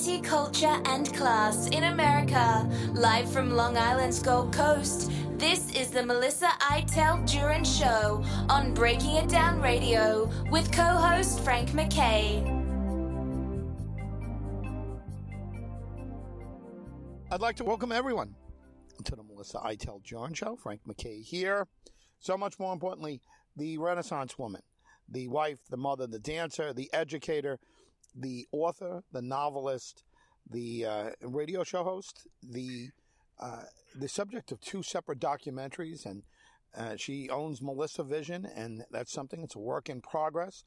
Culture, and class in America. Live from Long Island's Gold Coast, this is the Melissa Iteld Duran Show on Breaking It Down Radio with co host Frank McKay. I'd like to welcome everyone to the Melissa Iteld Duran Show. Frank McKay here. So much more importantly, the Renaissance woman, the wife, the mother, the dancer, the educator, the author, the novelist, the uh, radio show host, the uh, the subject of two separate documentaries, and uh, she owns Melissa Vision, and that's something. It's a work in progress,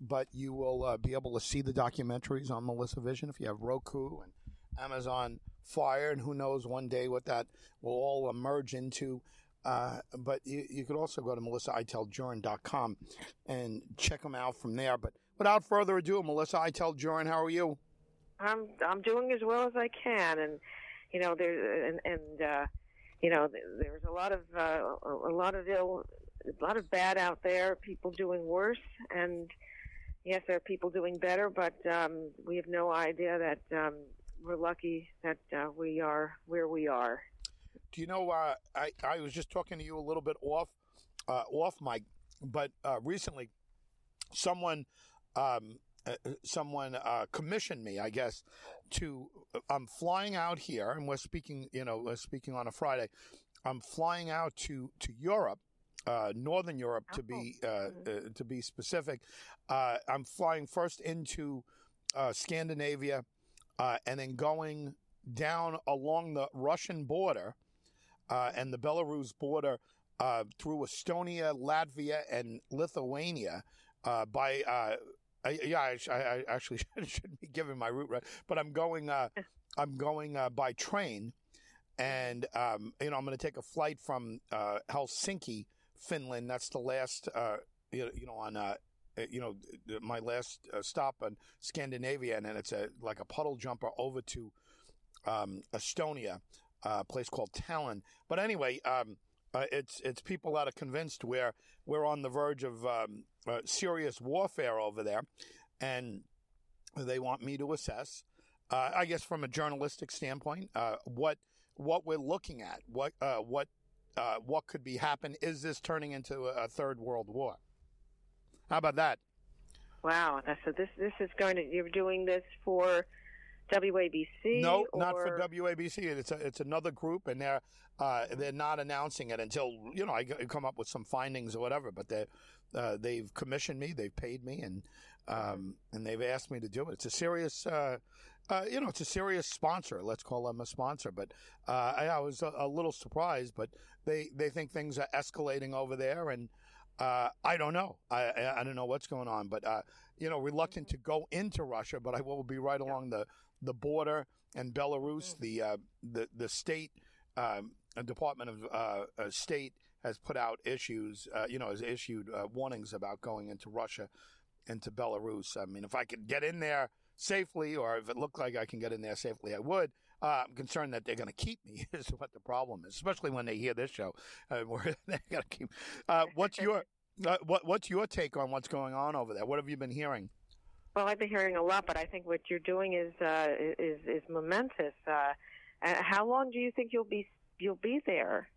but you will uh, be able to see the documentaries on Melissa Vision if you have Roku and Amazon Fire, and who knows one day what that will all emerge into. Uh, but you, you could also go to melissaiteldjurin.com and check them out from there. But without further ado, Melissa I tell Jurin, how are you? I'm I'm doing as well as I can, and you know there and and uh, you know there's a lot of uh, a lot of ill, a lot of bad out there. People doing worse, and yes, there are people doing better, but um, we have no idea that um, we're lucky that uh, we are where we are. Do you know? Uh, I I was just talking to you a little bit off uh, off mic, but uh, recently someone um, uh, someone uh, commissioned me, I guess, to. I'm flying out here, and we're speaking. You know, we're speaking on a Friday. I'm flying out to to Europe. Uh, Northern Europe, to be uh, uh, to be specific, uh, I'm flying first into Scandinavia, and then going down along the Russian border and the Belarus border through Estonia, Latvia, and Lithuania by I, yeah, I, I actually shouldn't be giving my route right, but I'm going. Uh, I'm going uh, by train, and um, you know I'm going to take a flight from uh, Helsinki, Finland. That's the last, uh, you know, on uh, you know my last uh, stop on Scandinavia, and then it's a like a puddle jumper over to um, Estonia, a place called Tallinn. But anyway. Um, uh, it's it's people that are convinced we're we're on the verge of um, uh, serious warfare over there, and they want me to assess, uh, I guess, from a journalistic standpoint, uh, what what we're looking at, what uh, what uh, what could be happen. Is this turning into a, a third world war? How about that? Wow. So this this is going to you're doing this for WABC? No, or... not for WABC. It's a, it's another group, and they're uh, they're not announcing it until you know I come up with some findings or whatever. But they uh, they've commissioned me, they've paid me, and um, and they've asked me to do it. It's a serious. Uh, uh, you know, it's a serious sponsor. Let's call them a sponsor. But uh, I, I, was a, a, little surprised. But they, they think things are escalating over there, and uh, I don't know. I, I, I don't know what's going on. But uh, you know, reluctant to go into Russia, but I will be right along the the border and Belarus. Mm. The uh, the the state um, Department of uh, State has put out issues, uh, you know, has issued uh, warnings about going into Russia, into Belarus. I mean, if I could get in there safely, or if it looked like I can get in there safely, I would. Uh, I'm concerned that they're going to keep me. is what the problem is, especially when they hear this show. Uh, where they got to keep. Uh, what's your uh, what What's your take on what's going on over there? What have you been hearing? Well, I've been hearing a lot, but I think what you're doing is is is momentous. how long do you think you'll be you'll be there?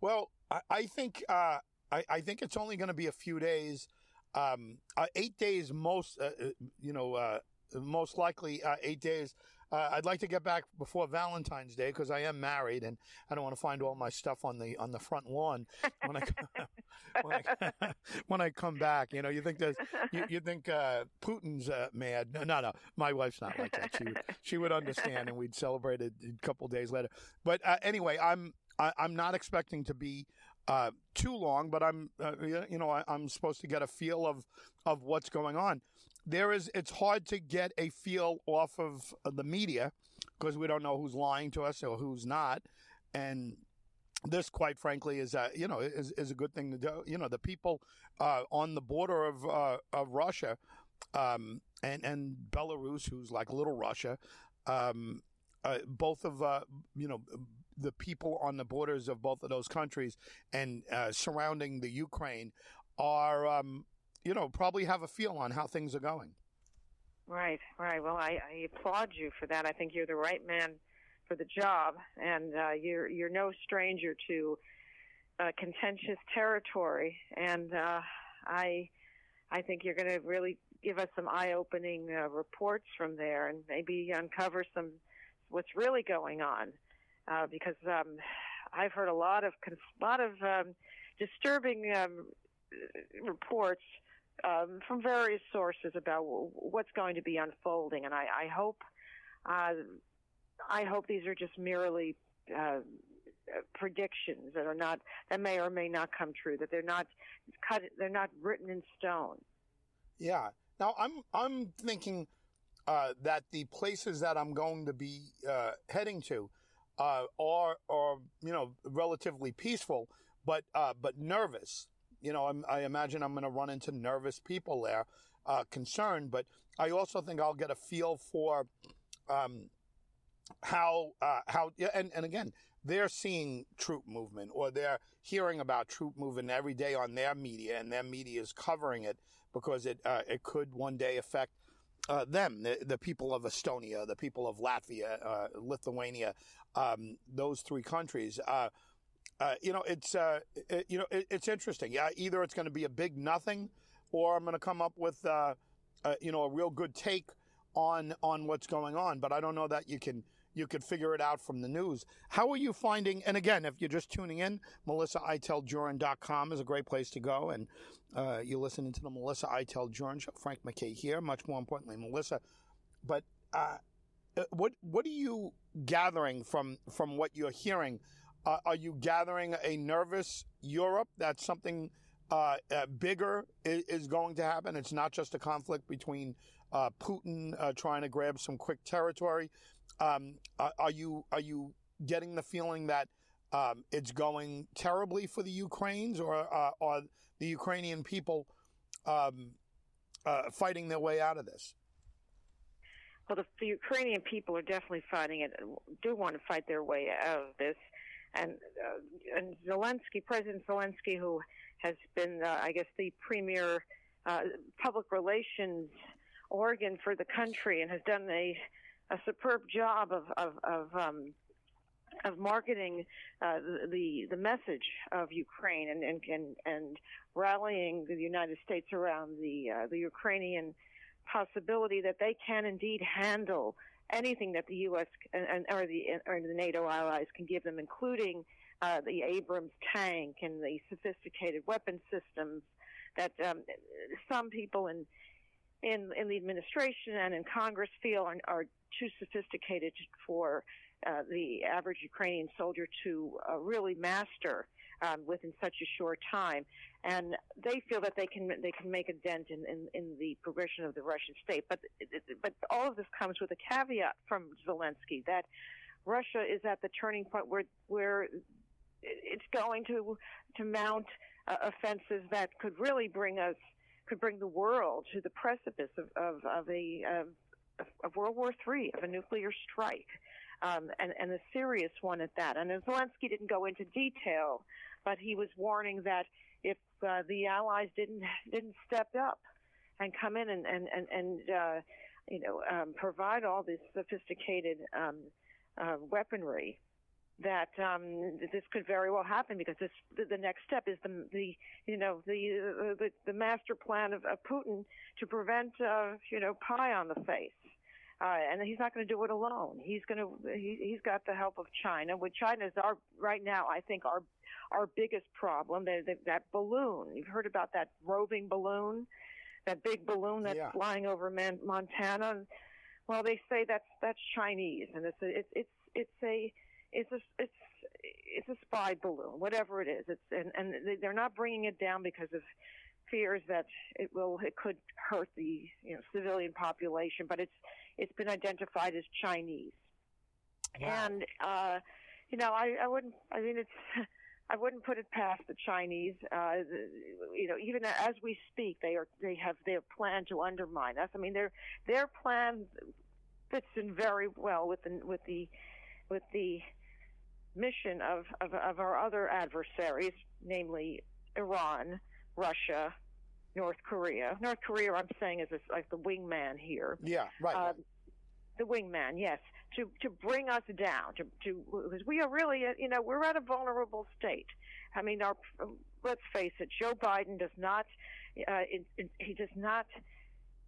Well, I, I think uh, I, I, think it's only going to be a few days, um, uh, eight days most. Uh, uh you know, uh, most likely uh, eight days. I'd like to get back before Valentine's Day because I am married and I don't want to find all my stuff on the on the front lawn when I when I, when I come back. You know, you think there's you, you think Putin's mad? No, no, no, my wife's not like that. She she would understand and we'd celebrate it a couple days later. But anyway, I'm I, am not expecting to be uh, too long, but I'm, uh, you know, I, am supposed to get a feel of of what's going on. There is, it's hard to get a feel off of the media because we don't know who's lying to us or who's not, and this, quite frankly, is a you know is, is a good thing to do. You know, the people uh, on the border of uh, of Russia um, and and Belarus, who's like little Russia. Um, uh, both of uh, you know the people on the borders of both of those countries and uh, surrounding the Ukraine are, um, you know, probably have a feel on how things are going. Right, right. Well, I, I applaud you for that. I think you're the right man for the job, and uh, you're you're no stranger to uh, contentious territory. And uh, I I think you're going to really give us some eye-opening uh, reports from there, and maybe uncover some what's really going on. Uh, because um, I've heard a lot of lot of um, disturbing um, reports um, from various sources about what's going to be unfolding, and I, I hope uh, I hope these are just merely uh, predictions that are not that may or may not come true. That they're not cut. They're not written in stone. Yeah. Now I'm I'm thinking uh, that the places that I'm going to be uh, heading to uh, are are you know relatively peaceful, but uh, but nervous. You know, I'm, i imagine I'm going to run into nervous people there, uh, concerned. But I also think I'll get a feel for um, how uh, how and and again they're seeing troop movement or they're hearing about troop movement every day on their media and their media is covering it because it uh, it could one day affect uh, them, the, the, people of Estonia, the people of Latvia, uh, Lithuania, um, those three countries. Uh, uh you know, it's uh, it, you know it, it's interesting. Yeah, either it's going to be a big nothing, or I'm going to come up with uh, you know a real good take on on what's going on. But I don't know that you can you could figure it out from the news. How are you finding? And again, if you're just tuning in, MelissaITellJurin.com is a great place to go. And uh, you're listening to the Melissa I Tell Jurin show. Frank McKay here. Much more importantly, Melissa. But uh, uh, what what are you gathering from from what you're hearing? Uh, are you gathering a nervous Europe? that something uh, uh, bigger is, is, going to happen. It's not just a conflict between uh, Putin uh, trying to grab some quick territory. Um, are you are you getting the feeling that um, it's going terribly for the Ukrainians, or uh, are the Ukrainian people um, fighting their way out of this? Well, the, the, Ukrainian people are definitely fighting it. Do want to fight their way out of this, and uh, and Zelensky, President Zelensky, who has been, uh, I guess, the premier uh, public relations organ for the country and has done a a superb job of of of, um, of marketing uh, the the message of Ukraine and and and, and rallying the United States around the uh, the Ukrainian possibility that they can indeed handle anything that the U.S. and, or the or the NATO allies can give them, including uh, the Abrams tank and the sophisticated weapon systems that um, some people in in in the administration and in Congress feel are, are too sophisticated for uh, the average Ukrainian soldier to uh, really master um, within such a short time, and they feel that they can they can make a dent in, in, in the progression of the Russian state. But but all of this comes with a caveat from Zelensky that Russia is at the turning point where where it's going to to mount uh, offensives that could really bring us could bring the world to the precipice of of, of a of, of World War III, of a nuclear strike, um, and and a serious one at that. And Zelensky didn't go into detail, but he was warning that if uh, the Allies didn't didn't step up and come in and and and, and uh, you know um, provide all this sophisticated um, uh, weaponry that um, this could very well happen because this the, next step is the the you know the uh, the, the master plan of, of Putin to prevent uh, you know pie on the face. Uh, and he's not going to do it alone. He's going to he, he's got the help of China. Which China is our right now, I think our our biggest problem. They, they, that balloon. You've heard about that roving balloon, that big balloon that's yeah. flying over Man, Montana. Well, they say that's that's Chinese, and it's a, it's it's it's a it's a it's it's a spy balloon, whatever it is. It's and and they're not bringing it down because of fears that it will it could hurt the you know civilian population, but it's it's been identified as Chinese. Wow. And uh, you know, I, I wouldn't. I mean, it's. I wouldn't put it past the Chinese. Uh, you know, even as we speak, they are they have their plan to undermine us. I mean, their their plan fits in very well with the with the with the mission of, of, of our other adversaries, namely Iran, Russia, North Korea. North Korea, I'm saying, is like the wingman here. Yeah, right. Uh, the wingman, yes, to to bring us down, to to because we are really, you know, we're at a vulnerable state. I mean, our let's face it, Joe Biden does not, uh, he does not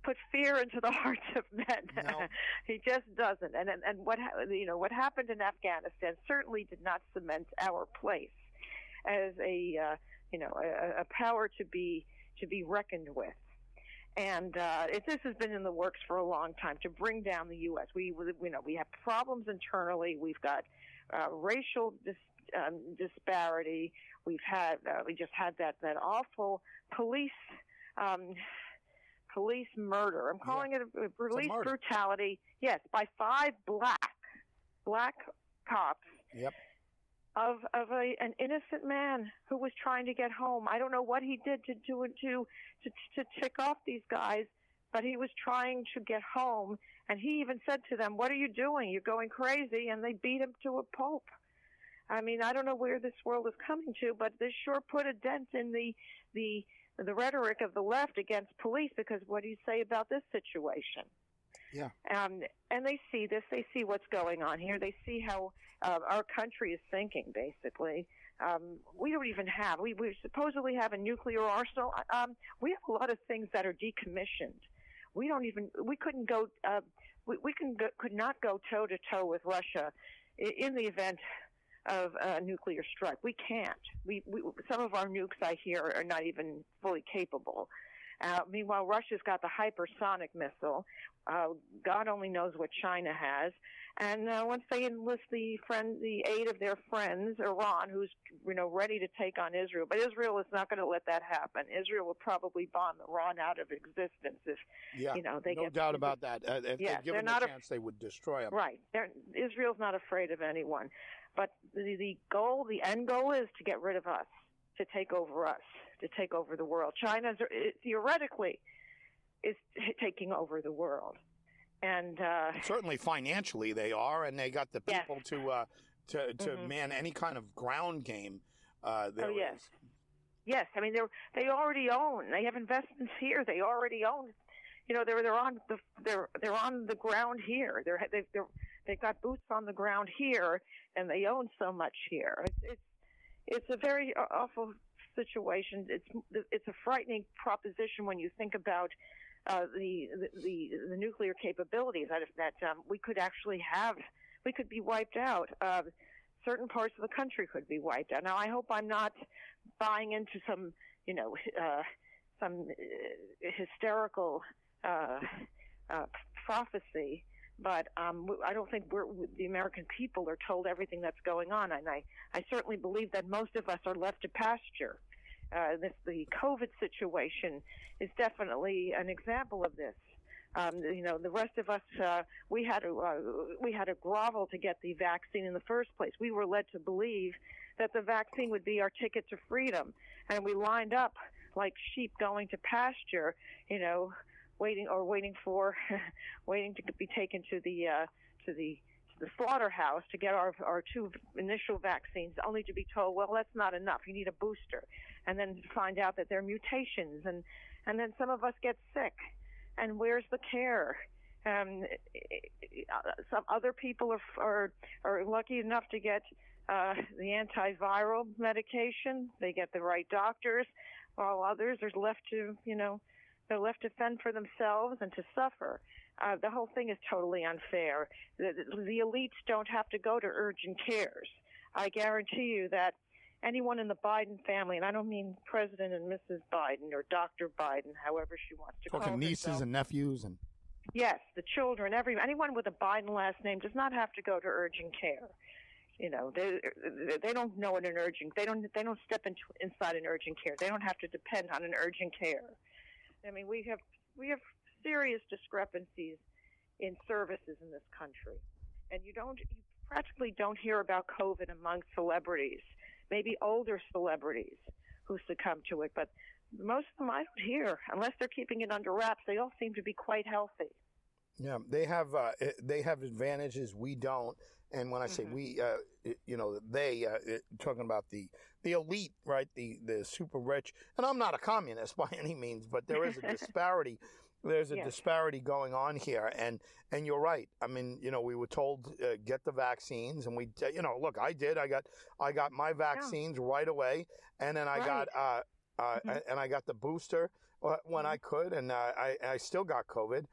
put fear into the hearts of men. No. he just doesn't. And, and and what you know what happened in Afghanistan certainly did not cement our place as a uh, you know a, a power to be to be reckoned with. And uh, it, this has been in the works for a long time to bring down the U.S. We, we know we have problems internally. We've got uh, racial dis, um, disparity. We've had uh, we just had that that awful police um, police murder. I'm calling yeah. it a, police brutality. Yes, by five black black cops. Yep of of a an innocent man who was trying to get home. I don't know what he did to do to to to tick off these guys, but he was trying to get home. And he even said to them, "What are you doing? You're going crazy!" And they beat him to a pulp. I mean, I don't know where this world is coming to, but this sure put a dent in the the the rhetoric of the left against police. Because what do you say about this situation? Yeah. Um, and they see this. They see what's going on here. They see how uh, our country is thinking, basically. Um, we don't even have, we, we supposedly have a nuclear arsenal. Um, we have a lot of things that are decommissioned. We don't even, we couldn't go, uh, we, we can go, could not go toe to toe with Russia in the event of a nuclear strike. We can't. We, we, some of our nukes, I hear, are not even fully capable. Uh, meanwhile, Russia's got the hypersonic missile. Uh, God only knows what China has. And uh, once they enlist the friend, the aid of their friends, Iran, who's you know ready to take on Israel, but Israel is not going to let that happen. Israel will probably bomb Iran out of existence if yeah, you know they no get doubt about that. Uh, if yes, given they're not a chance, they would destroy them. Right. They're, Israel's not afraid of anyone, but the, the goal, the end goal, is to get rid of us, to take over us, to take over the world. China theoretically is taking over the world and uh, certainly financially they are, and they got the people yes. to uh, to to mm-hmm. man any kind of ground game. Uh, oh yes, yes. I mean they they already own. They have investments here. They already own. You know they're they're on the they're they're on the ground here. They're they they're they've got boots on the ground here, and they own so much here. It's it's, it's a very awful situation. It's it's a frightening proposition when you think about uh, the, the the nuclear capabilities that that um, we could actually have we could be wiped out. Uh, certain parts of the country could be wiped out. Now, I hope I'm not buying into some you know uh, some uh, hysterical uh, uh, prophecy. But um, I don't think we're, the American people are told everything that's going on, and I, I certainly believe that most of us are left to pasture. Uh, this, the COVID situation is definitely an example of this. Um, you know, the rest of us, uh, we had to uh, we had to grovel to get the vaccine in the first place. We were led to believe that the vaccine would be our ticket to freedom, and we lined up like sheep going to pasture. You know, waiting or waiting for waiting to be taken to the uh, to the the slaughterhouse to get our our two initial vaccines, only to be told, well, that's not enough. You need a booster, and then find out that there are mutations, and and then some of us get sick, and where's the care? Um, some other people are are, are lucky enough to get uh, the antiviral medication. They get the right doctors, while others are left to you know they're left to fend for themselves and to suffer. Uh, the whole thing is totally unfair. The, the elites don't have to go to urgent cares. I guarantee you that anyone in the Biden family, and I don't mean President and Mrs. Biden or Dr. Biden, however she wants to Talking call nieces herself. and nephews and yes, the children, every anyone with a Biden last name does not have to go to urgent care. You know, they they don't know an urgent they don't they don't step into inside an urgent care. They don't have to depend on an urgent care. I mean, we have we have serious discrepancies in services in this country, and you don't you practically don't hear about COVID among celebrities, maybe older celebrities who succumb to it, but most of them I don't hear unless they're keeping it under wraps. They all seem to be quite healthy. Yeah, they have uh, they have advantages we don't. And when I say Mhm. we, uh, you know, they uh, it- talking about the the elite, right? The the super rich. And I'm not a communist by any means, but there is a disparity. There's a Yes. disparity going on here, and and you're right. I mean, you know, we were told uh, get the vaccines, and we, you know, look, I did. I got I got my vaccines right away, and then I got uh, uh, Mhm. and I got the booster uh, when I could, and uh, I I still got COVID,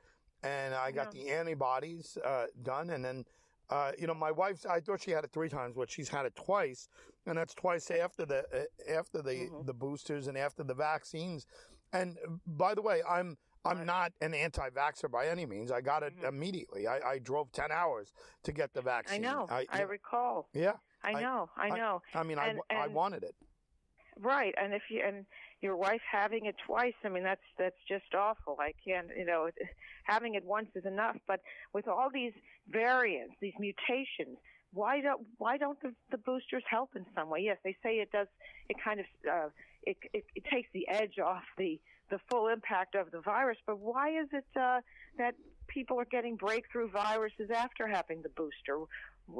and I got the antibodies uh, done, and then. Uh, you know, my wife's. I thought she had it three times, but she's had it twice, and that's twice after the uh, after the Mhm. the boosters and after the vaccines. And uh, by the way, I'm I'm not an anti-vaxxer by any means. I got it Mhm. immediately. I, I drove ten hours to get the vaccine. I know. I, recall. yeah. I I- know. I know. I mean, I, And- I wanted it. Right, and if you and your wife having it twice, I mean that's that's just awful. I can't, you know, having it once is enough, but with all these variants, these mutations, why don't why don't the, the boosters help in some way? Yes, they say it does. It kind of uh, it, it it takes the edge off the the full impact of the virus, but why is it uh, that people are getting breakthrough viruses after having the booster?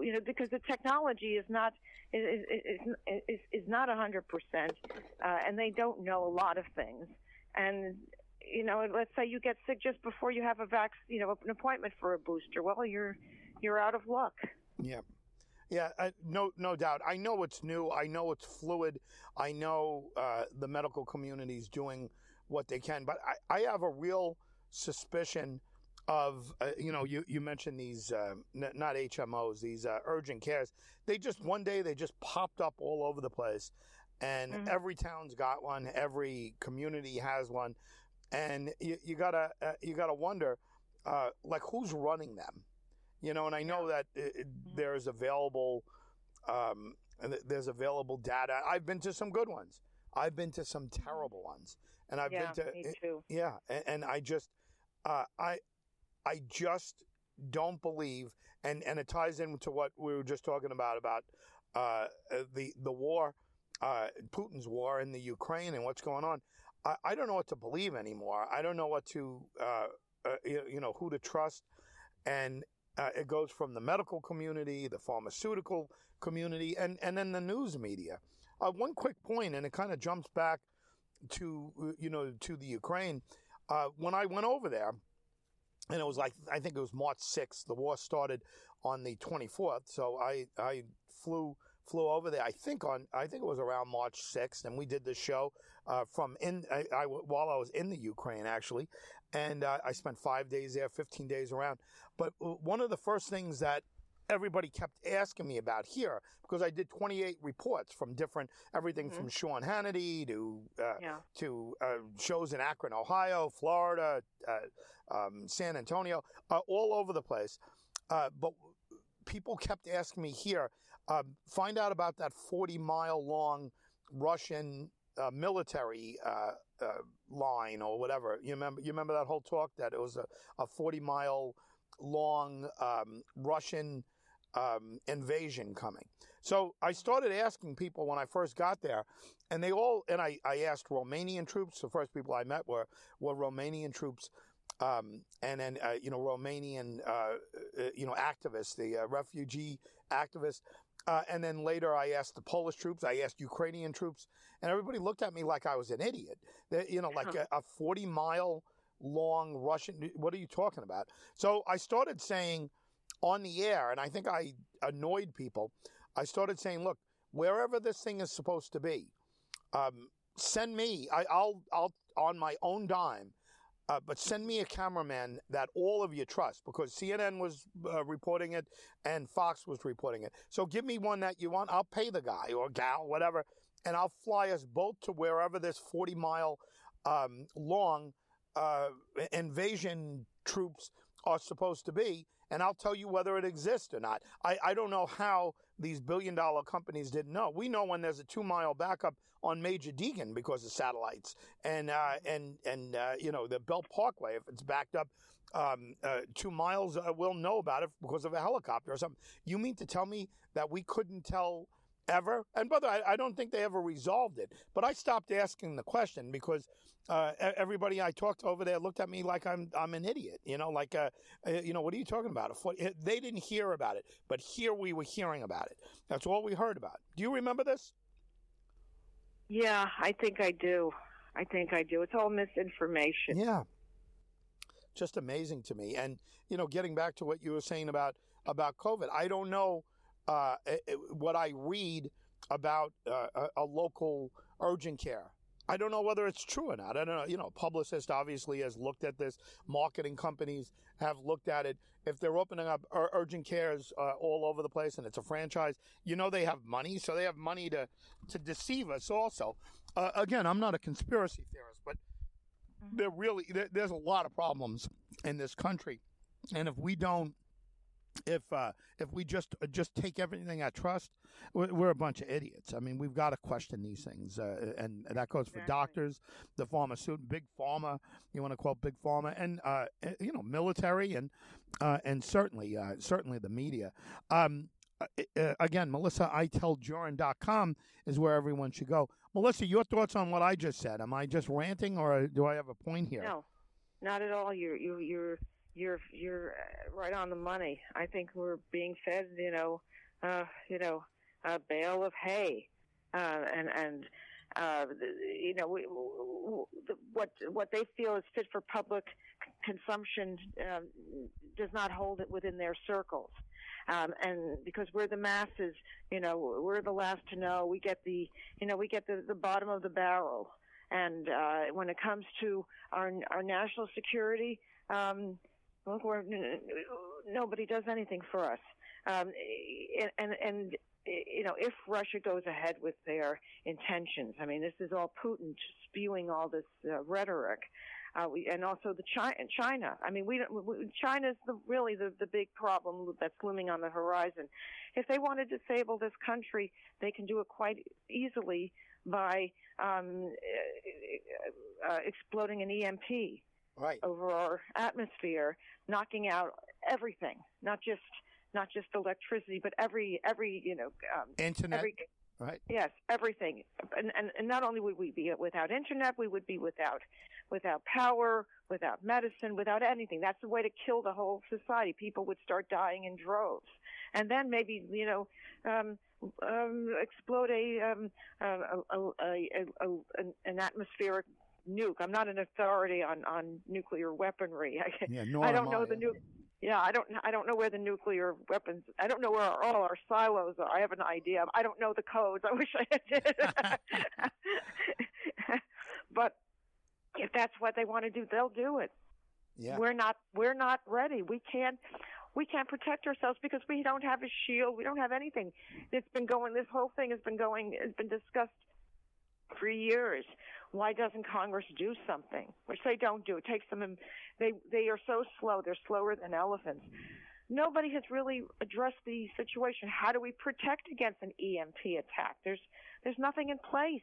You know, because the technology is not is is is, is not a hundred percent, uh, and they don't know a lot of things. And you know, let's say you get sick just before you have a vac, you know, an appointment for a booster. Well, you're you're out of luck. Yeah. Yeah, I, no, no doubt. I know it's new. I know it's fluid. I know uh, the medical community is doing what they can, but I, I have a real suspicion of, uh, you know, you, you mentioned these, uh, n- not HMOs, these uh, urgent cares. They just, one day, they just popped up all over the place. And Mhm. every town's got one. Every community has one. And you, you gotta, uh, you gotta wonder, uh, like, who's running them? You know, and I know that it, it, there's available, um, there's available data. I've been to some good ones. I've been to some terrible ones, and I've yeah, been to me too. yeah, and, and I just, uh, I, I just don't believe, and and it ties into what we were just talking about about uh, uh, the the war, uh, Putin's war in the Ukraine and what's going on. I, I don't know what to believe anymore. I don't know what to, uh, uh, you, you know, who to trust, and uh, it goes from the medical community, the pharmaceutical community, and and then the news media. Uh, one quick point, and it kind of jumps back to uh, you know to the Ukraine. Uh, when I went over there, and it was like I think it was March sixth. The war started on the twenty fourth, so I I flew flew over there. I think on I think it was around March sixth, and we did the show uh, from in I, I while I was in the Ukraine actually, and uh, I spent five days there, fifteen days around. But uh, one of the first things that everybody kept asking me about here because I did 28 reports from different everything Mhm. from Sean Hannity to uh, Yeah. to uh, shows in Akron, Ohio, Florida, uh, um, San Antonio, uh, all over the place. Uh, but people kept asking me here, um, find out about that 40 mile long Russian uh, military uh, uh, line or whatever. You remember? You remember that whole talk that it was a, a 40 mile long um, Russian um, invasion coming. So I started asking people when I first got there, and they all and I, I asked Romanian troops. The first people I met were were Romanian troops, um, and then uh, you know Romanian uh, uh, you know activists, the uh, refugee activists, uh, and then later I asked the Polish troops. I asked Ukrainian troops, and everybody looked at me like I was an idiot. They, you know, like a, a forty mile long Russian. What are you talking about? So I started saying on the air, and I think I annoyed people. I started saying, look, wherever this thing is supposed to be, um, send me. I, I'll, I'll on my own dime, uh, but send me a cameraman that all of you trust because CNN was uh, reporting it and Fox was reporting it. So give me one that you want. I'll pay the guy or gal, whatever, and I'll fly us both to wherever this forty mile um, long uh, invasion troops are supposed to be, and I'll tell you whether it exists or not. I, I don't know how these billion dollar companies didn't know. We know when there's a two mile backup on Major Deegan because of satellites, and uh, and and uh, you know the Belt Parkway if it's backed up. Um, uh, two miles, uh, we'll know about it because of a helicopter or something. You mean to tell me that we couldn't tell ever. And by the way, I, I don't think they ever resolved it. But I stopped asking the question because uh, everybody I talked to over there looked at me like I'm I'm an idiot. You know, like uh, uh, you know, what are you talking about? A foot- They didn't hear about it, but here we were hearing about it. That's all we heard about. Do you remember this? Yeah, I think I do. I think I do. It's all misinformation. Yeah. Just amazing to me. And, you know, getting back to what you were saying about, about COVID, I don't know uh, eh, eh, what I read about uh, a, a local urgent care. I don't know whether it's true or not. I don't know. You know, publicist obviously has looked at this. Marketing companies have looked at it. If they're opening up ur- urgent cares uh, all over the place and it's a franchise, you know they have money, so they have money to to deceive us. Also, uh, again, I'm not a conspiracy theorist, but there really there, there's a lot of problems in this country, and if we don't, if uh, if we just uh, just take everything at trust, we're, a bunch of idiots. I mean, we've got to question these things, uh, and that goes for Exactly. doctors, the pharmaceutical, big pharma. You want to call big pharma, and uh, eh, you know, military, and uh, and certainly uh, certainly the media. Um, uh, uh, again, MelissaITellJurin.com is where everyone should go. Melissa, your thoughts on what I just said? Am I just ranting, or do I have a point here? No, not at all. You're you you're you're you're uh, right on the money. I think we're being fed, you know, uh, you know, a bale of hay, uh, and and uh, you know, we, what what they feel is fit for public consumption um, does not hold it within their circles. Um, and because we're the masses, you know, we're the last to know. We get the, you know, we get the, the bottom of the barrel. And uh, when it comes to our our national security, um, look, nobody does anything for us. Um, and, and and you know, if Russia goes ahead with their intentions, I mean, this is all Putin spewing all this uh, rhetoric. Uh, we, and also the China, China. I mean, we. We, China's the really the the big problem that's looming on the horizon. If they want to disable this country, they can do it quite easily by um, uh, uh, exploding an EMP Right. over our atmosphere, knocking out everything, not just not just electricity, but every every you know um, Internet. every right. yes everything. And, and and not only would we be without internet, we would be without without power, without medicine, without anything. That's the way to kill the whole society. People would start dying in droves, and then maybe you know. Um, um, explode a, um, a, a, a, a, an atmospheric nuke. I'm not an authority on, on nuclear weaponry. I, Yeah. Nor I don't know the nu- Yeah, I don't. I don't know where the nuclear weapons. I don't know where our, all our silos are. I have an idea. I don't know the codes. I wish I did. but if that's what they want to do, they'll do it. Yeah. We're not. We're not ready. We can't. We can't protect ourselves because we don't have a shield. We don't have anything. It's been going. This whole thing has been going. Has been discussed for years. Why doesn't Congress do something? Which they don't do. It takes them. They they are so slow. They're slower than elephants. Nobody has really addressed the situation. How do we protect against an EMP attack? There's there's nothing in place.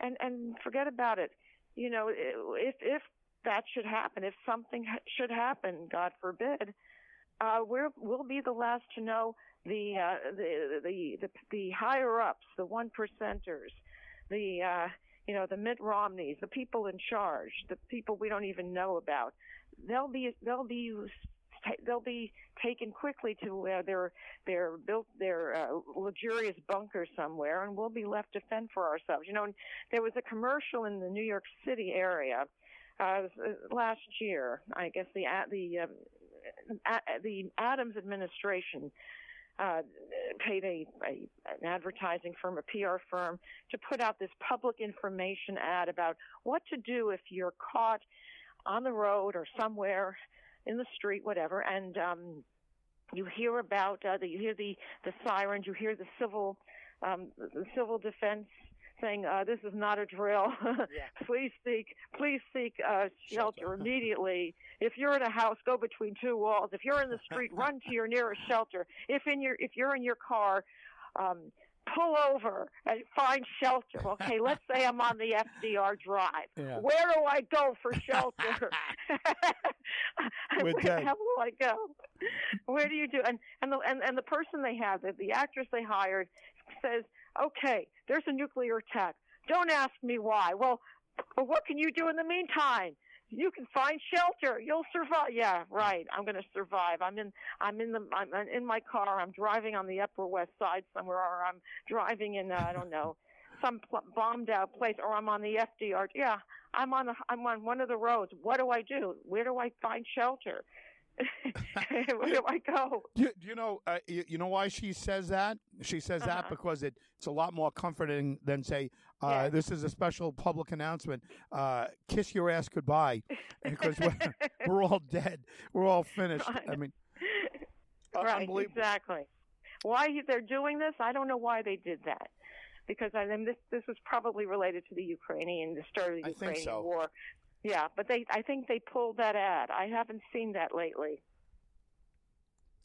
And and forget about it. You know, if if that should happen, if something should happen, God forbid, uh, we're, we'll be the last to know the, uh, the, the, the, the higher ups, the one percenters, the, uh, you know, the Mitt Romneys, the people in charge, the people we don't even know about. They'll be, they'll be, they'll be taken quickly to uh, their, their built, their uh, luxurious bunker somewhere, and we'll be left to fend for ourselves. You know, and there was a commercial in the New York City area uh, last year. I guess the the um, a- the Adams administration uh, paid a, a an advertising firm, a PR firm, to put out this public information ad about what to do if you're caught on the road or somewhere in the street, whatever, and um, you hear about uh, the, you hear the the sirens, you hear the civil um, the civil defense saying uh, this is not a drill. please seek please seek uh, shelter, Shelter. immediately. If you're in a house, go between two walls. If you're in the street, run to your nearest shelter. If in your if you're in your car, um, pull over and find shelter. Okay, let's say I'm on the FDR Drive. Yeah. Where do I go for shelter? Where the hell do I go? Where do you do? And and the and, and the person they have, the, the actress they hired, says, "Okay, there's a nuclear attack. Don't ask me why." Well, but what can you do in the meantime? You can find shelter. You'll survive. Yeah, right. I'm going to survive. I'm in. I'm in the. I'm in my car. I'm driving on the Upper West Side somewhere, or I'm driving in. Uh, I don't know, some pl- bombed out place, or I'm on the FDR. Yeah, I'm on the. I'm on one of the roads. What do I do? Where do I find shelter? Where do I go? Do, do you know? Uh, you, you know why she says that? She says that Uh-huh. because it, it's a lot more comforting than say, uh, Yeah. "This is a special public announcement. Uh, kiss your ass goodbye," because we're, we're all dead. We're all finished. I mean, uh, right, exactly. Why they're doing this, I don't know why they did that. Because I mean, this this was probably related to the Ukrainian, the start of the I Ukrainian so. war. Yeah, but they, I think they pulled that ad. I haven't seen that lately.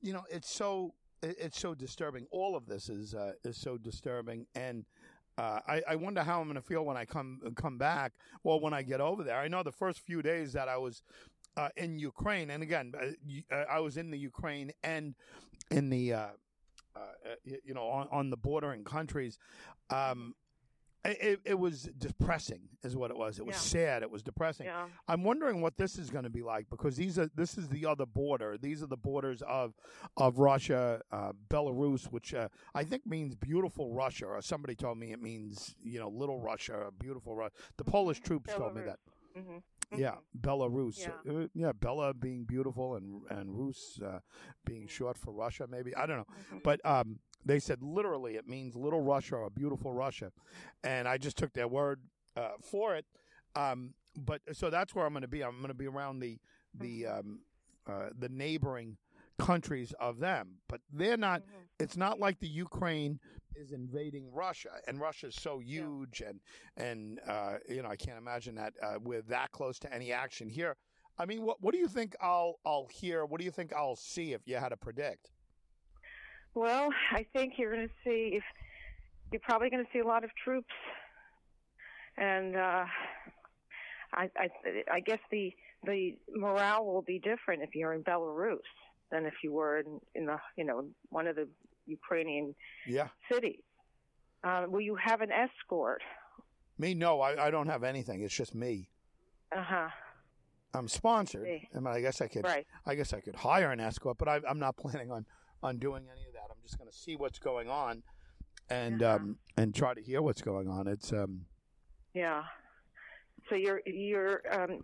you know it's so it's so disturbing all of this is uh, is so disturbing and uh, I, I wonder how I'm going to feel when I come come back. Well, when I get over there, I know the first few days that I was uh, in Ukraine, and again, uh, uh, I was in the Ukraine and in the uh, you know on, on the bordering countries. Um, it, it was depressing, is what it was. It was Yeah. sad. It was depressing. Yeah, I'm wondering what this is going to be like because these are this is the other border. These are the borders of of Russia, uh, Belarus, which uh, I think means beautiful Russia. Or somebody told me it means you know little Russia, beautiful Russia. The Polish troops told me Belarus. that. hmm Yeah, Belarus. Yeah. Uh, yeah, Bella being beautiful and and Rus uh, being short for Russia. Maybe I don't know, hmm but um, they said literally it means little Russia or beautiful Russia, and I just took their word uh, for it. Um, but so that's where I'm going to be. I'm going to be around the the um, uh, the neighboring countries of them, but they're not. It's not like the Ukraine is invading Russia, and Russia's so huge, and and uh, you know I can't imagine that uh, we're that close to any action here. I mean, what what do you think I'll I'll hear? What do you think I'll see if you had to predict? Well, I think you're going to see if you're probably going to see a lot of troops, and uh, I, I I guess the the morale will be different if you're in Belarus than if you were in, in the you know one of the Ukrainian Yeah, cities. Uh, will you have an escort? me no, I, I don't have anything. It's just me. Uh huh. I'm sponsored. I mean, I guess I could. Right. I guess I could hire an escort, but I, I'm not planning on on doing any of that. I'm just going to see what's going on, and Uh-huh. um and try to hear what's going on. It's um Yeah. So you're you're um,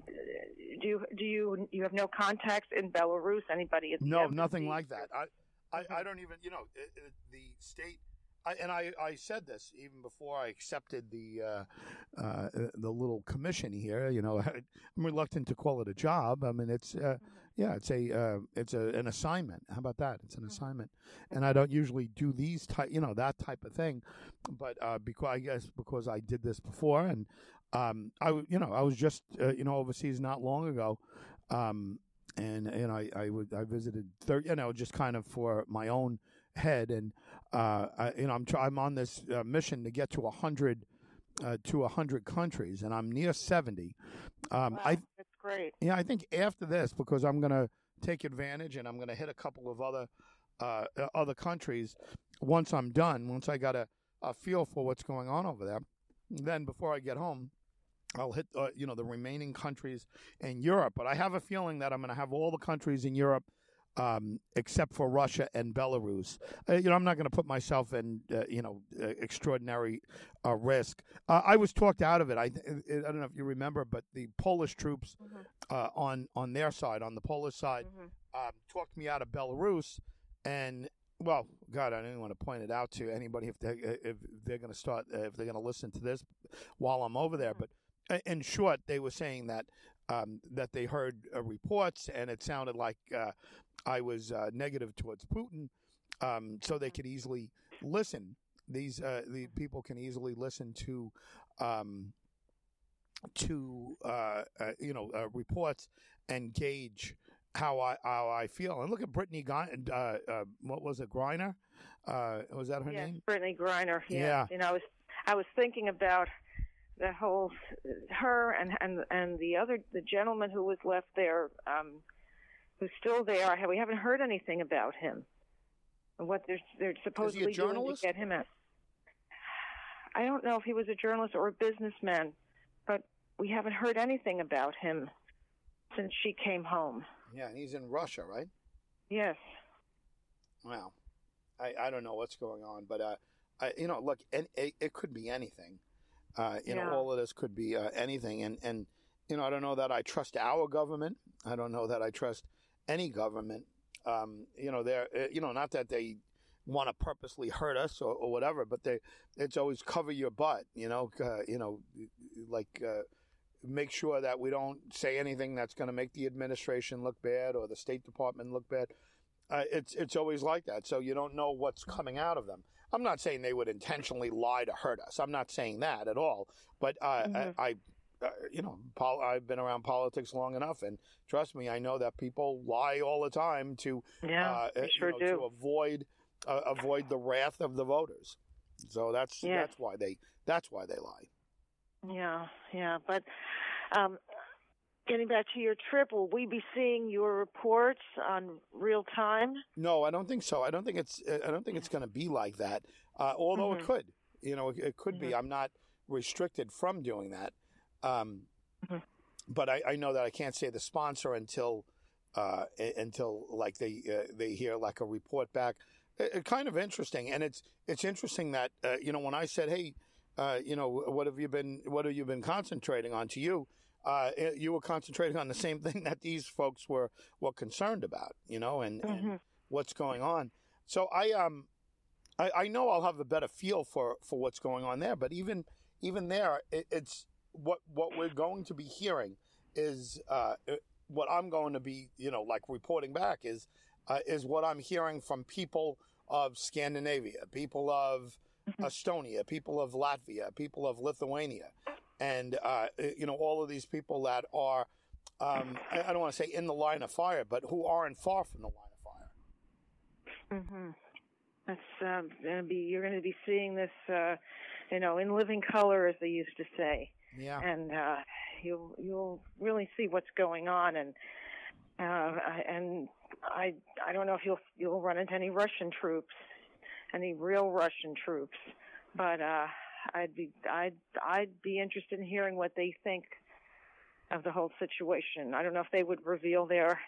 do you do you you have no contacts in Belarus? Anybody? At the no nothing like that. I I, I don't even you know it, it, the state. I, and I, I said this even before I accepted the uh, uh, the little commission here. You know, I'm reluctant to call it a job. I mean, it's uh, yeah, it's a uh, it's a, an assignment. How about that? It's an assignment, and I don't usually do these type, you know, that type of thing. But uh, because I guess because I did this before, and um, I you know I was just uh, you know overseas not long ago. Um, and and I I, would, I visited thir- you know just kind of for my own head and uh I, you know I'm I'm on this uh, mission to get to a hundred uh, to a hundred countries and I'm near seventy. Um, Wow, I that's great. yeah I think after this because I'm gonna take advantage and I'm gonna hit a couple of other uh, uh, other countries once I'm done once I got a, a feel for what's going on over there. Then before I get home. I'll hit, uh, you know, the remaining countries in Europe, but I have a feeling that I'm going to have all the countries in Europe um, except for Russia and Belarus. Uh, you know, I'm not going to put myself in, uh, you know, uh, extraordinary uh, risk. Uh, I was talked out of it. I, I don't know if you remember, but the Polish troops Mhm. uh, on on their side, on the Polish side, Mhm. um, talked me out of Belarus, and well, God, I don't even want to point it out to anybody if they if they're going to start uh, if they're going to listen to this while I'm over there. But uh, in short, they were saying that um, that they heard uh, reports, and it sounded like uh, I was uh, negative towards Putin, um, so they could easily listen. These uh, the people can easily listen to. Um, to uh, uh, you know uh, reports and gauge how I how I feel. And look at Brittney. Uh, uh, what was it, Griner? Uh, was that her Yes, name? Brittney Griner. Yeah. Yeah. You know, I was I was thinking about the whole her and and and the other the gentleman who was left there, um, who's still there. We haven't heard anything about him. And what they're they're supposedly doing to get him out. I don't know if he was a journalist or a businessman, but we haven't heard anything about him since she came home. Yeah, and he's in Russia, right? Yes. Well, I, I don't know what's going on, but uh, I, you know, look, it, it, it could be anything. Uh, you Yeah. know, all of this could be uh, anything, and and you know, I don't know that I trust our government. I don't know that I trust any government. Um, you know, they're uh, you know, not that they want to purposely hurt us or, or whatever, but they it's always cover your butt. You know, uh, you know, like. Uh, Make sure that we don't say anything that's going to make the administration look bad or the State Department look bad. Uh, it's it's always like that. So you don't know what's coming out of them. I'm not saying they would intentionally lie to hurt us. I'm not saying that at all. But uh, Mhm. I, I you know, pol- I've been around politics long enough, and trust me, I know that people lie all the time to Yeah, uh, sure know, do. to avoid uh, avoid the wrath of the voters. So that's Yes. that's why they that's why they lie. Yeah, yeah. But um, getting back to your trip, will we be seeing your reports on real time? No, I don't think so. I don't think it's. I don't think it's going to be like that. Uh, although it Mhm. could, you know, it, it could be. Mhm. I'm not restricted from doing that. Um, Mhm. But I, I know that I can't say the sponsor until uh, until like they uh, they hear like a report back. It, it kind of interesting, and it's it's interesting that uh, you know when I said, hey, uh, you know, what have you been what have you been concentrating on? To you, uh, you were concentrating on the same thing that these folks were were concerned about, you know, and, and Mhm. what's going on. So I um I, I know I'll have a better feel for for what's going on there, but even even there, it, it's what what we're going to be hearing is uh, what I'm going to be you know like reporting back is uh, is what I'm hearing from people of Scandinavia, people of Mhm. Estonia, people of Latvia, people of Lithuania, and uh, you know all of these people that are um, I, don't want to say in the line of fire, but who aren't far from the line of fire. hmm That's um, gonna be. You're going to be seeing this, uh, you know, in living color, as they used to say, Yeah. and uh, you'll you'll really see what's going on. And uh, I- and I I don't know if you'll you'll run into any Russian troops, any real Russian troops, but uh, I'd be I'd I'd be interested in hearing what they think of the whole situation. I don't know if they would reveal their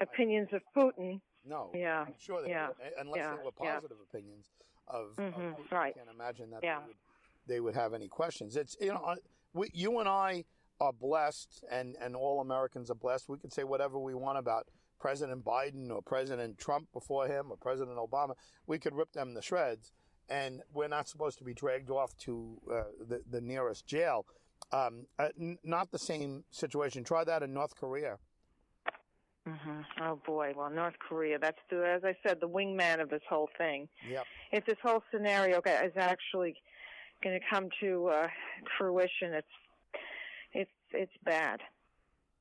opinions of Putin. No. Yeah. I'm sure they Yeah. would, unless Yeah. they were Yeah. positive opinions of, of Mhm. Putin. Right. I can't imagine that Yeah. they would they would have any questions. It's you know, we, you and I are blessed, and and all Americans are blessed. We can say whatever we want about President Biden or President Trump before him or President Obama. We could rip them to shreds, and we're not supposed to be dragged off to uh, the the nearest jail. Um, uh, n- not the same situation. Try that in North Korea. hmm Oh boy, well, North Korea, that's the, as I said, the wingman of this whole thing. Yep. If this whole scenario is actually going to come to uh, fruition, it's it's it's bad,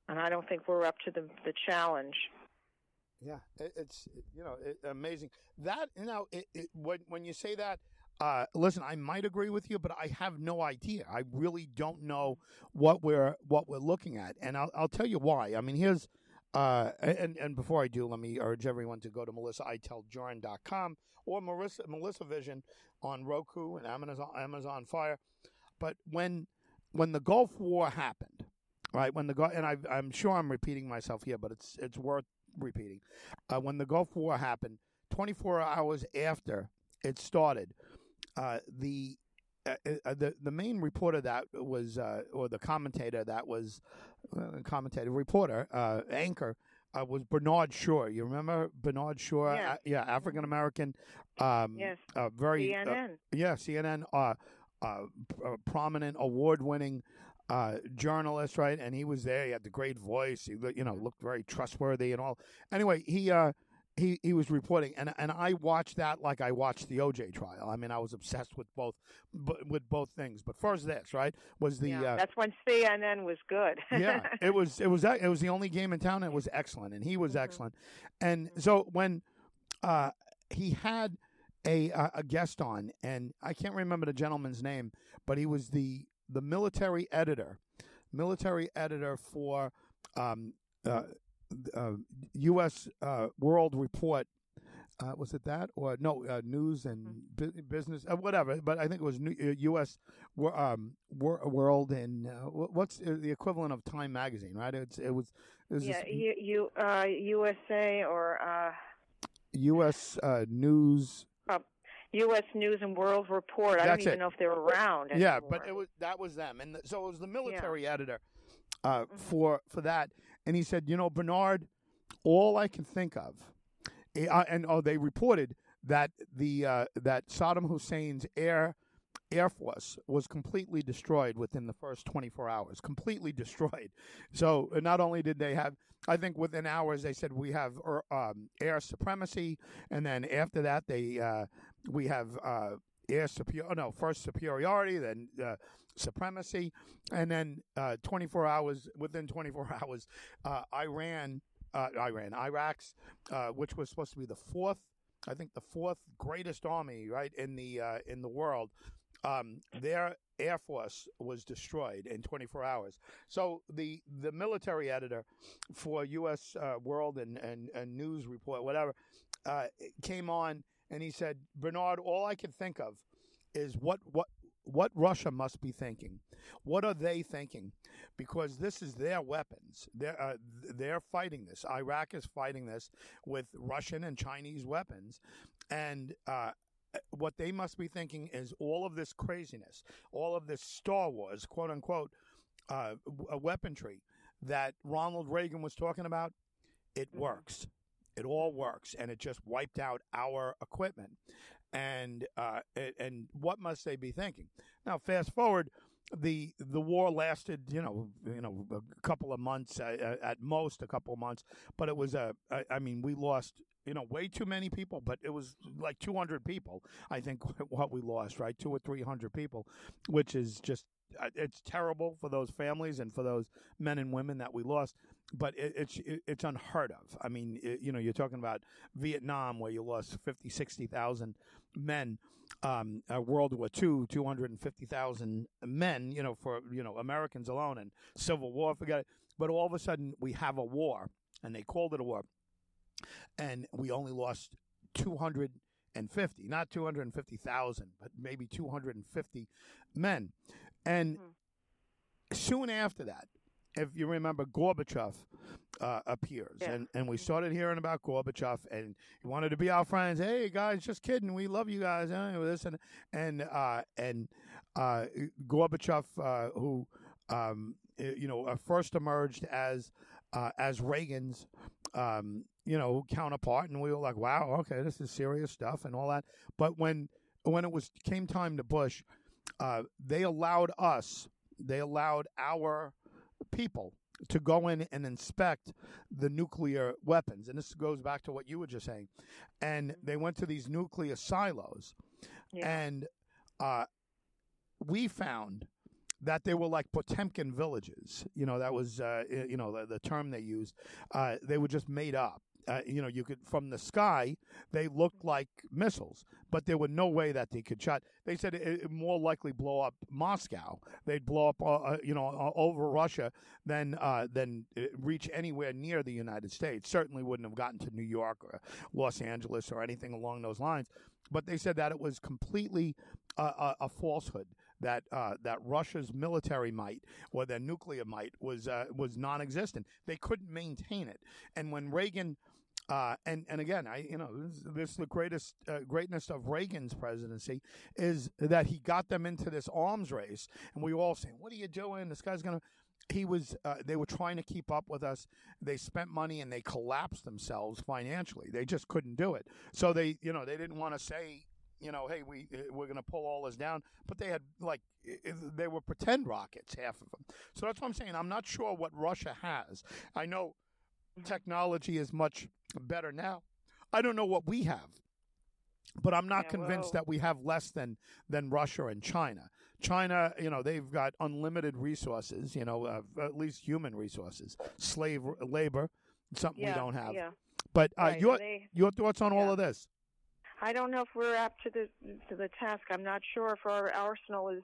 and I don't think we're up to the the challenge. Yeah, it, it's you know it, amazing that you know it, when when you say that. Uh, listen, I might agree with you, but I have no idea. I really don't know what we're what we're looking at, and I'll I'll tell you why. I mean, here's uh, and and before I do, let me urge everyone to go to melissaiteljourn.com or Melissa Melissa Vision on Roku and Amazon Amazon Fire. But when when the Gulf War happened, right? When the and I, I'm sure I'm repeating myself here, but it's it's worth repeating. Uh, when the Gulf War happened, 24 hours after it started, uh, the uh, uh, the the main reporter that was uh, or the commentator that was uh, commentator reporter uh, anchor uh, was Bernard Shaw. You remember Bernard Shaw? Yeah. Uh, yeah, African American. Um, Yes. uh, very uh, CNN. yeah, CNN, uh, uh, uh, prominent, award-winning uh, journalist, right? And he was there. He had the great voice. He, you know, looked very trustworthy and all. Anyway, he uh, he he was reporting, and and I watched that like I watched the OJ trial. I mean, I was obsessed with both, with both things. But first, this right was the yeah, uh, that's when CNN was good. yeah, it was it was it was the only game in town. It was excellent, and he was Mhm. excellent. And so when uh, he had a a a guest on, and I can't remember the gentleman's name, but he was the the military editor, military editor for um, uh, uh, U.S. Uh, World Report. Uh, was it that or no uh, news and Mm-hmm. bu- business uh, whatever? But I think it was new, uh, U.S. Wor- um, wor- World and uh, what's uh, the equivalent of Time Magazine, right? It's it was, it was Yeah, this you, you uh, USA or uh, U.S. Uh, News. U.S. News and World Report. I That's don't even it. know if they're around. Yeah, but it was that was them, and the, so it was the military editor uh, for for that, and he said, you know, Bernard, all I can think of, eh, uh, and oh, they reported that the uh, that Saddam Hussein's air air force was completely destroyed within the first 24 hours completely destroyed. So not only did they have i think within hours they said we have er, um, air supremacy and then after that they uh, we have uh, air superior no first superiority then uh, supremacy and then uh, 24 hours within 24 hours uh, iran uh, iran iraq's uh, which was supposed to be the fourth I think the fourth greatest army, right in the uh, in the world. Um, their air force was destroyed in 24 hours. So the the military editor for U.S. Uh, World and, and and News Report, whatever, came on and he said, Bernard, all I can think of is what what what Russia must be thinking. What are they thinking? Because this is their weapons. They're uh, they're fighting this. Iraq is fighting this with Russian and Chinese weapons, and uh, what they must be thinking is all of this craziness, all of this Star Wars, quote unquote, uh, weaponry that Ronald Reagan was talking about. It works. It all works, and it just wiped out our equipment. And uh, and- what must they be thinking? Now, fast forward, the the war lasted, you know, you know, a couple of months uh, at most, a couple of months. But it was a, I mean, we lost, you know, way too many people. But it was like 200 people, I think, what we lost, right? Two or three hundred people, which is just uh, it's terrible for those families and for those men and women that we lost. But it, it's it, it's unheard of. I mean, it, you know, you're talking about Vietnam where you lost 50, 60,000 men. Um, uh, World War II, 250,000 men, you know, for, you know, Americans alone and Civil War, forget it. But all of a sudden we have a war and they called it a war. And we only lost 250, not 250,000, but maybe 250 men. And soon after that, if you remember, Gorbachev uh, appears, Yeah. and, and we started hearing about Gorbachev, and he wanted to be our friends. Hey guys, just kidding, we love you guys. eh, This and and uh, and uh, Gorbachev, uh, who um, you know uh, first emerged as uh, as Reagan's um, you know counterpart, and we were like, wow, okay, this is serious stuff and all that. But when when it was came time to Bush, uh, they allowed us, they allowed our people to go in and inspect the nuclear weapons. And this goes back to what you were just saying. And they went to these nuclear silos, Yeah. and uh, we found that they were like Potemkin villages. You know, that was uh, you know the, the term they used. Uh, they were just made up. Uh, you know, you could from the sky they looked like missiles, but there were no way that they could shot. They said it, it more likely blow up Moscow. They'd blow up, uh, uh, you know, over Russia than uh, than uh, reach anywhere near the United States. Certainly wouldn't have gotten to New York or Los Angeles or anything along those lines. But they said that it was completely uh, a, a falsehood that uh, that Russia's military might or their nuclear might was uh, was non-existent. They couldn't maintain it. And when Reagan uh, and and again, I you know this, is the greatest uh, greatness of Reagan's presidency is that he got them into this arms race, and we were all saying, "What are you doing? This guy's gonna." He was. Uh, they were trying to keep up with us. They spent money and they collapsed themselves financially. They just couldn't do it. So they, you know, they didn't want to say, you know, hey, we we're going to pull all this down. But they had like they were pretend rockets, half of them. So that's what I'm saying. I'm not sure what Russia has. I know technology is much better now. I don't know what we have, but I'm not Yeah, convinced well- that we have less than than Russia and China. China, you know, they've got unlimited resources. You know, uh, at least human resources, slave labor, something yeah, we don't have. Yeah. But uh, Right, your they- your thoughts on all of this? I don't know if we're up to the to the task. I'm not sure if our arsenal is,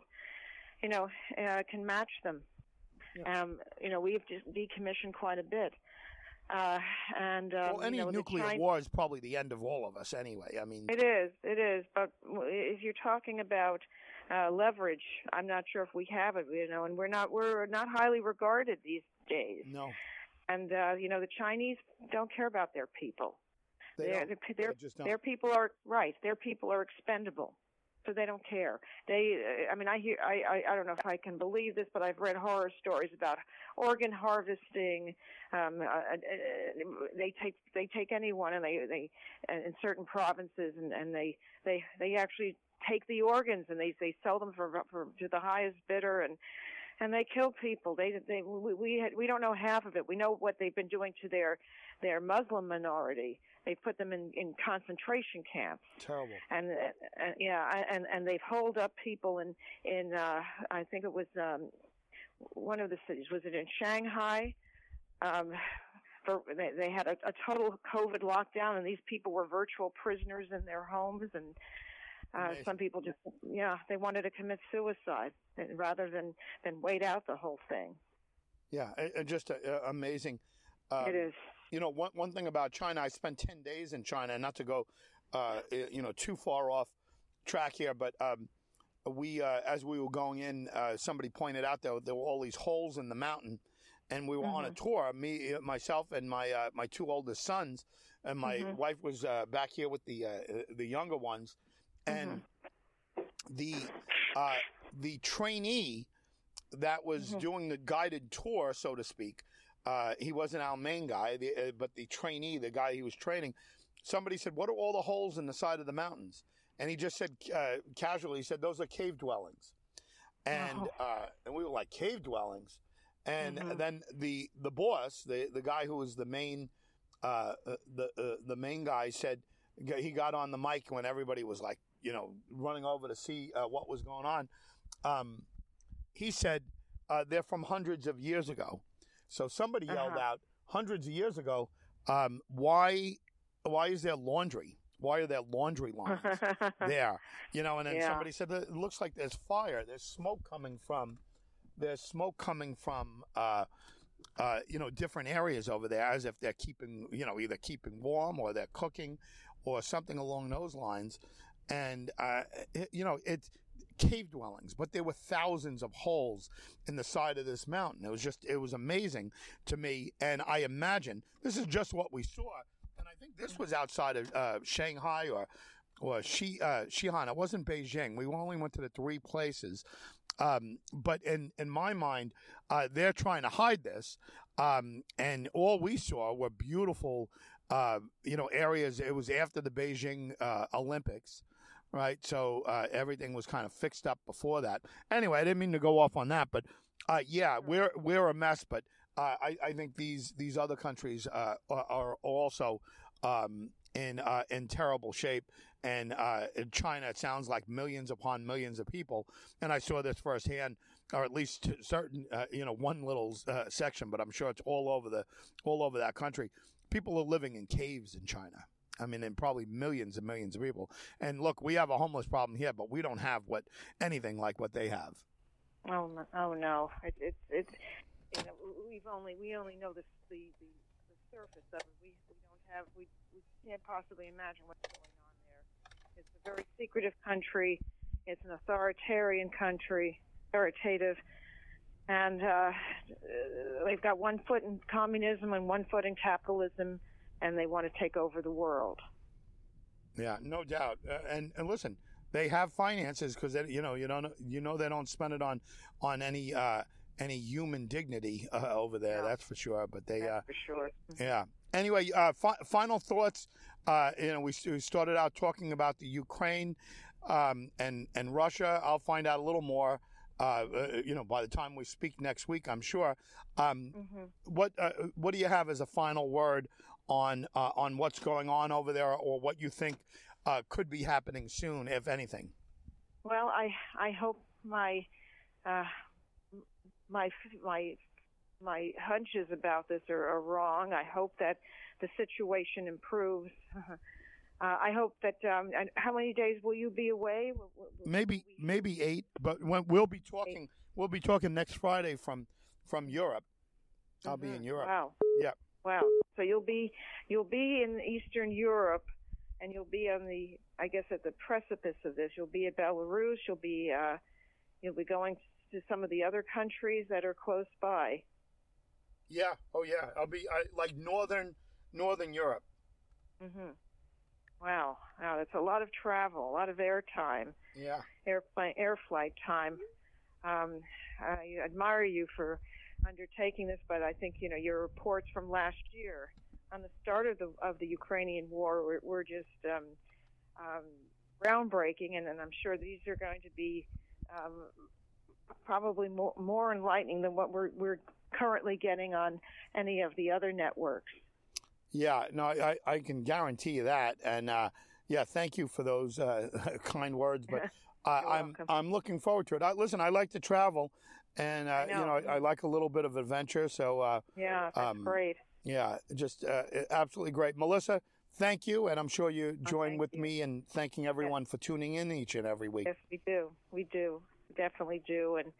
you know, uh, can match them. Um, you know, we've decommissioned quite a bit. Uh, and um, well, any you know, nuclear Chin- war is probably the end of all of us anyway. I mean, It is, it is. But if you're talking about uh, leverage, I'm not sure if we have it. You know, and we're not we're not highly regarded these days. no, And uh, you know, the Chinese don't care about their people. they They're- don't. they're- they're- They just don't. Their people are right. Their people are expendable, so they don't care. They, uh, I mean, I hear, I, I, I don't know if I can believe this, but I've read horror stories about organ harvesting. Um, uh, uh, they take they take anyone, and they they in certain provinces, and, and they they they actually take the organs and they they sell them for for to the highest bidder and and they kill people they they we we, we don't know half of it we know what they've been doing to their their muslim minority they put them in in concentration camps Terrible. and, and yeah and and they've holed up people in in uh i think it was um one of the cities was it in shanghai um for they, they had a, a total covid lockdown and these people were virtual prisoners in their homes and uh, Amazing. some people just, yeah, they wanted to commit suicide rather than than wait out the whole thing. Yeah, just uh, amazing. Um, it is. You know, one one thing about China, I spent ten days in China, not to go, uh, you know, too far off track here, but um, we, uh, as we were going in, uh, somebody pointed out that there were all these holes in the mountain, and we were on a tour. Me, myself, and my uh, my two oldest sons, and my Mhm. wife was uh, back here with the uh, the younger ones, and the uh, the trainee that was Mhm. doing the guided tour, so to speak. Uh, he wasn't our main guy, the, uh, but the trainee, the guy he was training. Somebody said, "What are all the holes in the side of the mountains?" And he just said uh, casually, he said, "Those are cave dwellings." And Oh. uh, and we were like, "Cave dwellings." And Mhm. then the the boss, the the guy who was the main uh, the uh, the main guy said he got on the mic when everybody was like, you know, running over to see uh, what was going on. Um, he said uh, they're from hundreds of years ago. So somebody yelled Uh-huh. out, hundreds of years ago, um, why why is there laundry? Why are there laundry lines there? You know, and then Yeah. somebody said it looks like there's fire. There's smoke coming from there's smoke coming from uh, uh, you know different areas over there, as if they're keeping you know either keeping warm or they're cooking or something along those lines. And uh, it- you know it's cave dwellings, but there were thousands of holes in the side of this mountain. It was just it was amazing to me, and I imagine this is just what we saw. And I think this was outside of uh, Shanghai or or Shi, uh, Xi'an. It wasn't Beijing. We only went to the three places. Um, but in in my mind, uh, they're trying to hide this, um, and all we saw were beautiful, uh, you know, areas. It was after the Beijing uh, Olympics, right? So uh, everything was kind of fixed up before that. Anyway, I didn't mean to go off on that, but uh, yeah, we're we're a mess. But uh, I, I think these these other countries uh, are, are also um, in uh, in terrible shape. And uh, in China, it sounds like millions upon millions of people. And I saw this firsthand, or at least certain, you know, one little section. But I'm sure it's all over the all over that country. People are living in caves in China. I mean, and probably millions and millions of people. And look, we have a homeless problem here, but we don't have what anything like what they have. Oh no! Oh no! It, it's it's you know we've only we only know the the the, the surface of it. We we don't have we we can't possibly imagine what's going on there. It's a very secretive country. It's an authoritarian country, authoritative, and uh, they've got one foot in communism and one foot in capitalism, and they want to take over the world. Yeah, no doubt. Uh, and and listen, they have finances because you know you don't you know they don't spend it on on any uh, any human dignity uh, over there. No. That's for sure. But they uh, for sure. yeah. Anyway, uh, fi- final thoughts. Uh, you know, we, we started out talking about the Ukraine um, and and Russia. I'll find out a little more. Uh, uh, you know, by the time we speak next week, I'm sure. Um, hmm what uh, what do you have as a final word on uh, on what's going on over there, or what you think uh, could be happening soon, if anything? Well, I I hope my uh, my my my hunches about this are, are wrong. I hope that the situation improves. uh, I hope that. Um, and how many days will you be away? Maybe maybe eight, but when, we'll be talking. We'll be talking next Friday from from Europe. I'll be Mhm. in Europe. Wow. Yeah. Wow. So you'll be you'll be in Eastern Europe, and you'll be on the I guess at the precipice of this. You'll be at Belarus. You'll be uh, you'll be going to some of the other countries that are close by. Yeah. Oh yeah. I'll be I, like northern northern Europe. Mhm. Wow. Wow. That's a lot of travel, a lot of air time, Yeah. airplane air flight time. Um, I admire you for undertaking this, but I think you know your reports from last year on the start of the of the Ukrainian war were, were just um, um, groundbreaking, and, and I'm sure these are going to be um, probably more, more enlightening than what we're we're currently getting on any of the other networks. Yeah, no, I, I can guarantee you that, and uh, yeah, thank you for those uh, kind words. But I, You're I'm. I'm looking forward to it. I, listen, I like to travel, and uh, I you know. know, I, I like a little bit of adventure. So uh, Yeah, that's Um, great. yeah, just uh, absolutely great, Melissa. Thank you, and I'm sure you join Oh, with you. me in thanking everyone for tuning in each and every week. Yes, we do. We do. Definitely do. And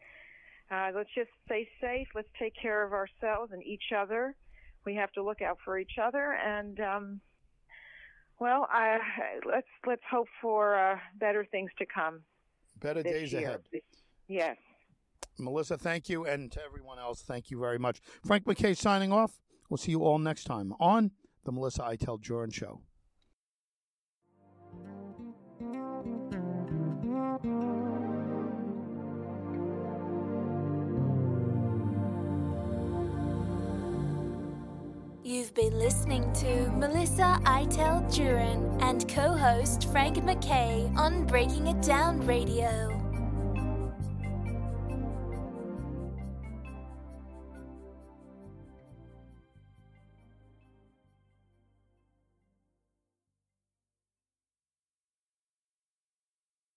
uh, let's just stay safe. Let's take care of ourselves and each other. We have to look out for each other. And um, well, I, let's let's hope for uh, better things to come Better days year. ahead. Yes. Melissa, thank you, and to everyone else, thank you very much. Frank McKay signing off. We'll see you all next time on the Melissa Itel Joran Show. You've been listening to Melissa Itel Duran and co host Frank McKay on Breaking It Down Radio.